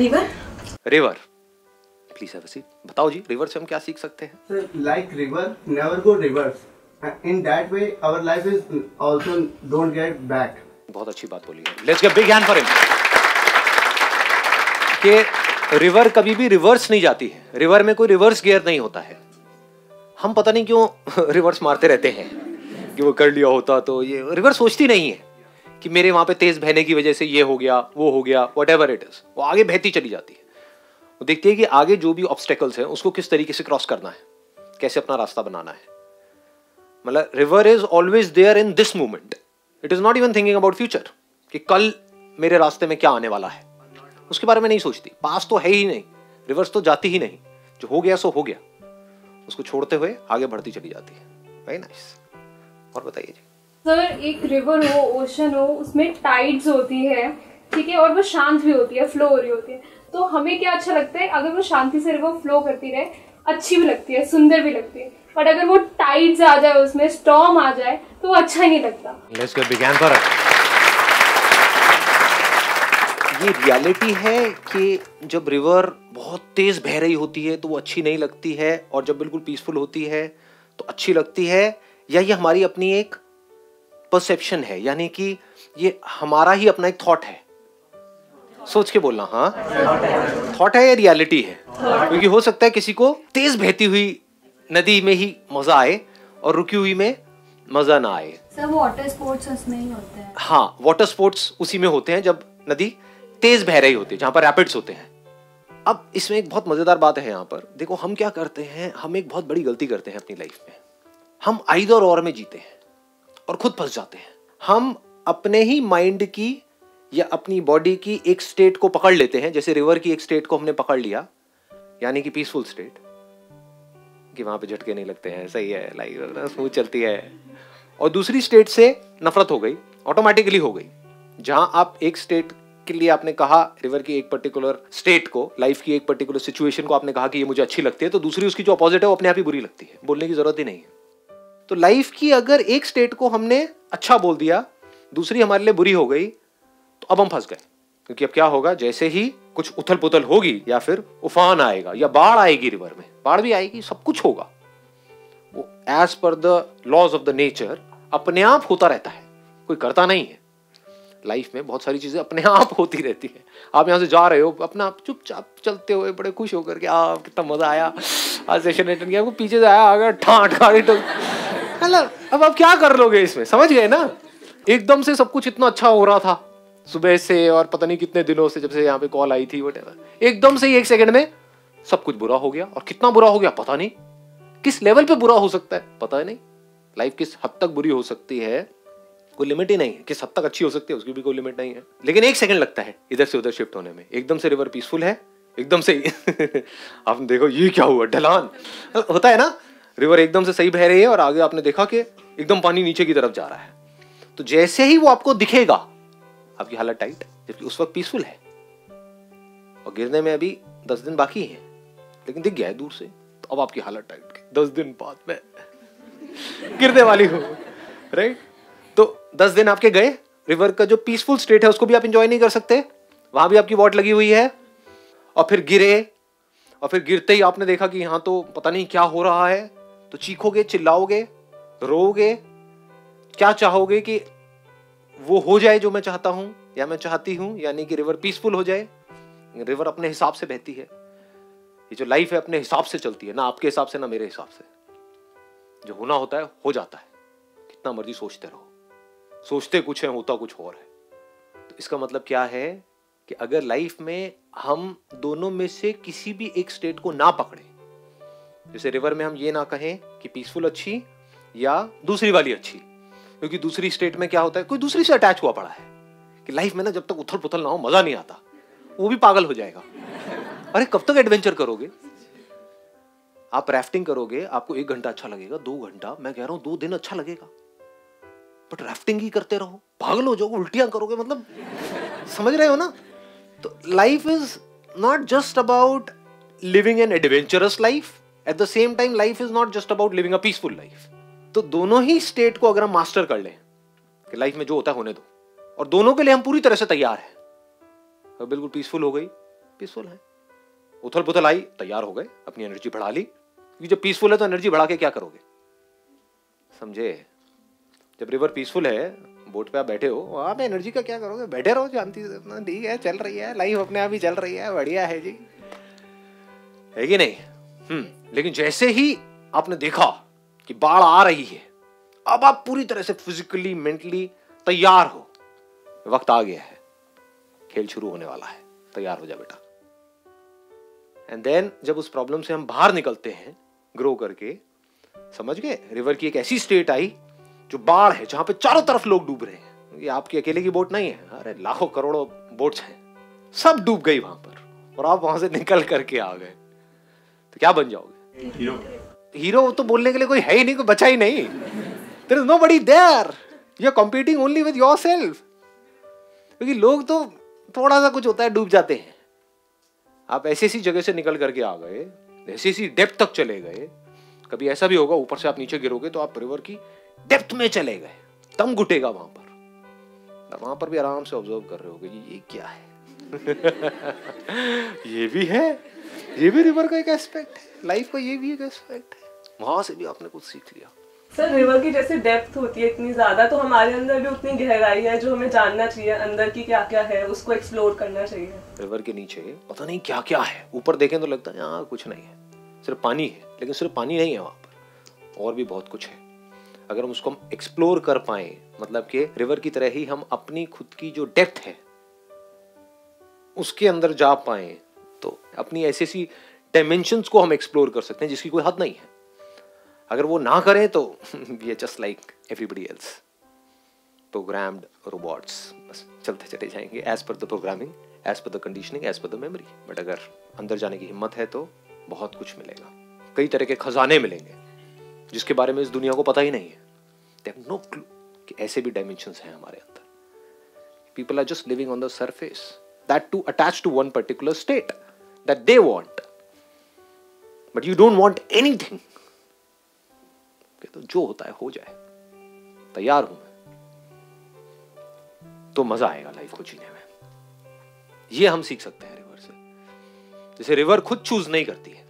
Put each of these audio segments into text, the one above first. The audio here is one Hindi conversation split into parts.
River River please have a seat बताओ जी रिवर से हम क्या सीख सकते हैं? Sir, like river, never go reverse. And In that way, our life is also don't get back. बहुत अच्छी बात बोली है। Let's get big hand for him कि रिवर कभी भी रिवर्स नहीं जाती है। रिवर में कोई रिवर्स गियर नहीं होता है। हम पता नहीं क्यों रिवर्स मारते रहते हैं। कि वो कर लिया होता तो ये रिवर सोचती नहीं है। कि मेरे वहाँ पे तेज बहने की वजह से ये हो गया, वो हो गया वट एवर इट इज़ वो आगे बहती चली जाती है। वो देखती है कि आगे जो भी ऑब्स्टेकल्स हैं, उसको किस तरीके से क्रॉस करना है, कैसे अपना रास्ता बनाना है। मतलब river is always there in this moment it is not even thinking about future कि कल मेरे रास्ते में क्या आने वाला है। उसके बारे में नहीं सोचती, पास तो है ही नहीं रिवर्स तो जाती ही नहीं, जो हो गया, सो हो गया। उसको छोड़ते हुए आगे बढ़ती चली जाती है। वेरी नाइस और बताइए जी। सर एक रिवर हो ओशन हो उसमें टाइड्स होती है ठीक है? और वो शांत भी होती है फ्लो हो रही होती है। तो हमें क्या अच्छा लगता है? अगर वो शांति से रिवर फ्लो करती रहे अच्छी भी लगती है सुंदर भी लगती है। बट अगर वो टाइड्स आ जाए उसमें स्टॉर्म आ जाए तो वो अच्छा ही नहीं लगता। ये रियलिटी है कि जब रिवर बहुत तेज बह रही होती है तो वो अच्छी नहीं लगती है और जब बिल्कुल पीसफुल होती है तो अच्छी लगती है। या ये हमारी अपनी एक परसेप्शन है यानी कि ये हमारा ही अपना एक थॉट है। सोच के बोलना हाँ? थॉट है या रियलिटी है? क्योंकि हो सकता है किसी को तेज बहती हुई नदी में ही मज़ा आए और रुकी हुई में मज़ा ना आए। सर वाटर स्पोर्ट्स उसमें ही होते हैं। हाँ वाटर स्पोर्ट्स उसी में होते हैं जब नदी तेज बह रही होती है जहाँ पर रैपिड्स होते हैं। अब इसमें एक बहुत मज़ेदार बात है यहाँ पर। देखो हम क्या करते हैं? हम एक बहुत बड़ी गलती करते हैं अपनी लाइफ में। हम आइदर और में जीते हैं। और खुद फंस जाते हैं। हम अपने ही माइंड की या अपनी बॉडी की एक स्टेट को पकड़ लेते हैं, जैसे रिवर की एक स्टेट को हमने पकड़ लिया, यानी कि पीसफुल स्टेट कि वहाँ पे झटके नहीं लगते हैं, सही है लाइफ स्मूथ चलती है। और दूसरी स्टेट से नफरत हो गई ऑटोमेटिकली हो गई। जहाँ आप एक स्टेट के लिए आपने कहा रिवर की एक पर्टिकुलर स्टेट को लाइफ की एक पर्टिकुलर सिचुएशन को आपने कहा कि ये मुझे अच्छी लगती है तो दूसरी उसकी जो अपोजिट है, वो अपने आप ही बुरी लगती है। बोलने की ज़रूरत ही नहीं है। तो लाइफ की अगर एक स्टेट को हमने अच्छा बोल दिया, दूसरी हमारे लिए बुरी हो गई तो अब हम फंस गए। क्योंकि अब क्या होगा, जैसे ही कुछ उथल पुथल होगी या फिर उफान आएगा या बाढ़ आएगी रिवर में, बाढ़ भी आएगी, सब कुछ होगा। वो as per the laws of the nature अपने आप होता रहता है, कोई करता नहीं है। लाइफ में बहुत सारी चीज़ें अपने आप होती रहती है। आप यहाँ से जा रहे हो, अपना आप चुपचाप चलते हुए बड़े खुश होकर के आ कितना मज़ा आया। आज सेशन अटेंड किया पीछे से आया अगर ठाट गाड़ी तो मतलब अब आप क्या कर लोगे इसमें? समझ गए ना? एकदम से सब कुछ इतना अच्छा हो रहा था। सुबह से और पता नहीं कितने दिनों से जब से यहाँ पे कॉल आई थी वट एकदम से एक सेकंड में सब कुछ बुरा हो गया। और कितना बुरा हो गया, पता नहीं। किस लेवल पे बुरा हो सकता है, पता है नहीं। लाइफ किस हद तक बुरी हो सकती है, कोई लिमिट ही नहीं है। किस हद तक अच्छी हो सकती है, उसकी भी कोई लिमिट नहीं है। लेकिन एक सेकंड लगता है, इधर से उधर शिफ्ट होने में। एकदम से रिवर पीसफुल है, एकदम से आपने देखो, ये क्या हुआ, ढलान। होता है ना रिवर एकदम से सही बह रही है और आगे आपने देखा कि एकदम पानी नीचे की तरफ़ जा रहा है। तो जैसे ही वो आपको दिखेगा, आपकी हालत टाइट जबकि उस वक्त पीसफुल है। और गिरने में अभी दस दिन बाकी है, लेकिन दिख गया है दूर से। तो अब आपकी हालत टाइट दस दिन बाद में गिरने वाली हो राइट तो दस दिन आपके गए, रिवर का जो पीसफुल स्टेट है, उसको भी आप इंजॉय नहीं कर सकते। वहाँ भी आपकी वॉट लगी हुई है। और फिर गिरे, और फिर गिरते ही आपने देखा कि यहाँ तो पता नहीं क्या हो रहा है। तो चीखोगे, चिल्लाओगे रोगे क्या चाहोगे कि वो हो जाए जो मैं चाहता हूँ, या मैं चाहती हूँ, यानी कि रिवर पीसफुल हो जाए? रिवर अपने हिसाब से बहती है। ये जो लाइफ है, अपने हिसाब से चलती है, ना आपके हिसाब से, ना मेरे हिसाब से। जो होना होता है, हो जाता है। कितना मर्ज़ी सोचते रहो। सोचते कुछ है, होता कुछ और है। तो इसका मतलब क्या है कि अगर लाइफ में हम दोनों में से किसी भी एक स्टेट को ना पकड़े जैसे रिवर में हम ये ना कहें कि पीसफुल अच्छी या दूसरी वाली अच्छी। क्योंकि दूसरी स्टेट में क्या होता है, कोई दूसरी से अटैच हुआ पड़ा है कि लाइफ में ना जब तक उथल पुथल ना हो, मज़ा नहीं आता। वो भी पागल हो जाएगा। अरे, कब तक एडवेंचर करोगे? आप राफ्टिंग करोगे, आपको एक घंटा अच्छा लगेगा, दो घंटा, मैं कह रहा हूँ दो दिन अच्छा लगेगा। बट राफ्टिंग ही करते रहो। पागल हो जाओगे, उल्टियाँ करोगे मतलब समझ रहे हो ना? तो life is not just about living an adventurous life at the same time life is not just about living a peaceful life तो दोनों ही स्टेट को अगर हम मास्टर कर लें, कि लाइफ में जो होता है होने दो। और दोनों के लिए हम पूरी तरह से तैयार हैं। बिल्कुल पीसफुल हो गई। पीसफुल है। उथल पुथल आई, तैयार हो गए, अपनी एनर्जी बढ़ा ली। क्योंकि जब पीसफुल है तो एनर्जी बढ़ा के क्या करोगे? समझे? जब रिवर पीसफुल है बोट पे आप बैठे हो, आप एनर्जी का क्या करोगे? बैठे रहो अपना, ठीक है, चल रही है लाइफ अपने आप ही चल रही है, बढ़िया है जी। है कि नहीं? लेकिन जैसे ही आपने देखा कि बाढ़ आ रही है, अब आप पूरी तरह से फिजिकली मेंटली तैयार हो। वक्त आ गया है। खेल शुरू होने वाला है। तैयार हो जा बेटा। एंड देन जब उस प्रॉब्लम से हम बाहर निकलते हैं ग्रो करके, समझ गए? रिवर की एक ऐसी स्टेट आई, जो बाढ़ है, जहाँ पे चारों तरफ़ लोग डूब रहे हैं। ये आपकी अकेले की बोट नहीं है। अरे, लाखों करोड़ों बोट्स हैं। सब डूब गई वहाँ पर। और आप वहाँ से निकल करके आ गए। क्या बन जाओगे? हीरो हीरो तो बोलने के लिए कोई है ही नहीं कोई बचा ही नहीं। There is nobody there you are competing only with yourself क्योंकि लोग तो थोड़ा सा कुछ होता है डूब जाते हैं। आप ऐसी ऐसी जगह से निकल करके आ गए ऐसी ऐसी डेप्थ तक चले गए। कभी ऐसा भी होगा ऊपर से आप नीचे गिरोगे तो आप रिवर की डेप्थ में चले गए। दम घुटेगा वहाँ पर। वहाँ पर भी आराम से ऑब्ज़र्व कर रहे हो ये क्या है? ये भी है। ये भी रिवर का एक एस्पेक्ट है लाइफ का ये भी एक एस्पेक्ट है। वहाँ से भी आपने कुछ सीख लिया। सर रिवर की जैसे डेप्थ होती है इतनी ज़्यादा तो हमारे अंदर भी उतनी गहराई है जो हमें जानना चाहिए अंदर की क्या क्या है उसको एक्सप्लोर करना चाहिए। रिवर के नीचे पता नहीं क्या क्या है। ऊपर देखें तो लगता है यहाँ कुछ नहीं है। सिर्फ़ पानी है लेकिन सिर्फ़ पानी नहीं है वहाँ पर। और भी बहुत कुछ है। अगर हम उसको हम एक्सप्लोर कर पाए मतलब कि रिवर की तरह ही हम अपनी खुद की जो डेप्थ है उसके अंदर जा पाए अपनी ऐसी ऐसी डायमेंशंस को हम एक्सप्लोर कर सकते हैं जिसकी कोई हद नहीं है। अगर वो ना करें तो we are just like everybody else programmed robots बस चलते चले जाएँगे as per the programming as per the conditioning as per the memory but अगर अंदर जाने की हिम्मत है तो बहुत कुछ मिलेगा। कई तरह के खजाने मिलेंगे, जिसके बारे में इस दुनिया को पता ही नहीं है। दे नो क्लू कि ऐसे भी डायमेंशंस हैं हमारे अंदर। People are just living on the surface that to attach to one particular state that they want but you don't want anything तो जो होता है, हो जाए। तैयार हूँ मैं। तो मज़ा आएगा लाइफ को जीने में। ये हम सीख सकते हैं रिवर से। जैसे रिवर खुद चूज़ नहीं करती है।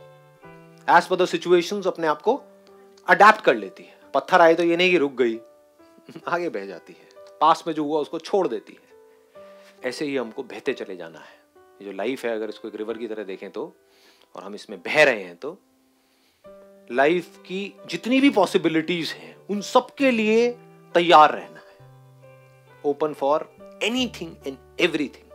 एज पर द सिचुएशंस अपने आप को अडेप्ट कर लेती है। पत्थर आए तो ये नहीं कि रुक गई। आगे बह जाती है। पास में जो हुआ, उसको छोड़ देती है। ऐसे ही हमको बहते चले जाना है। ये जो लाइफ है, अगर इसको एक रिवर की तरह देखें तो और हम इसमें बह रहे हैं तो लाइफ की जितनी भी पॉसिबिलिटीज हैं, उन सब के लिए तैयार रहना है। Open for anything and everything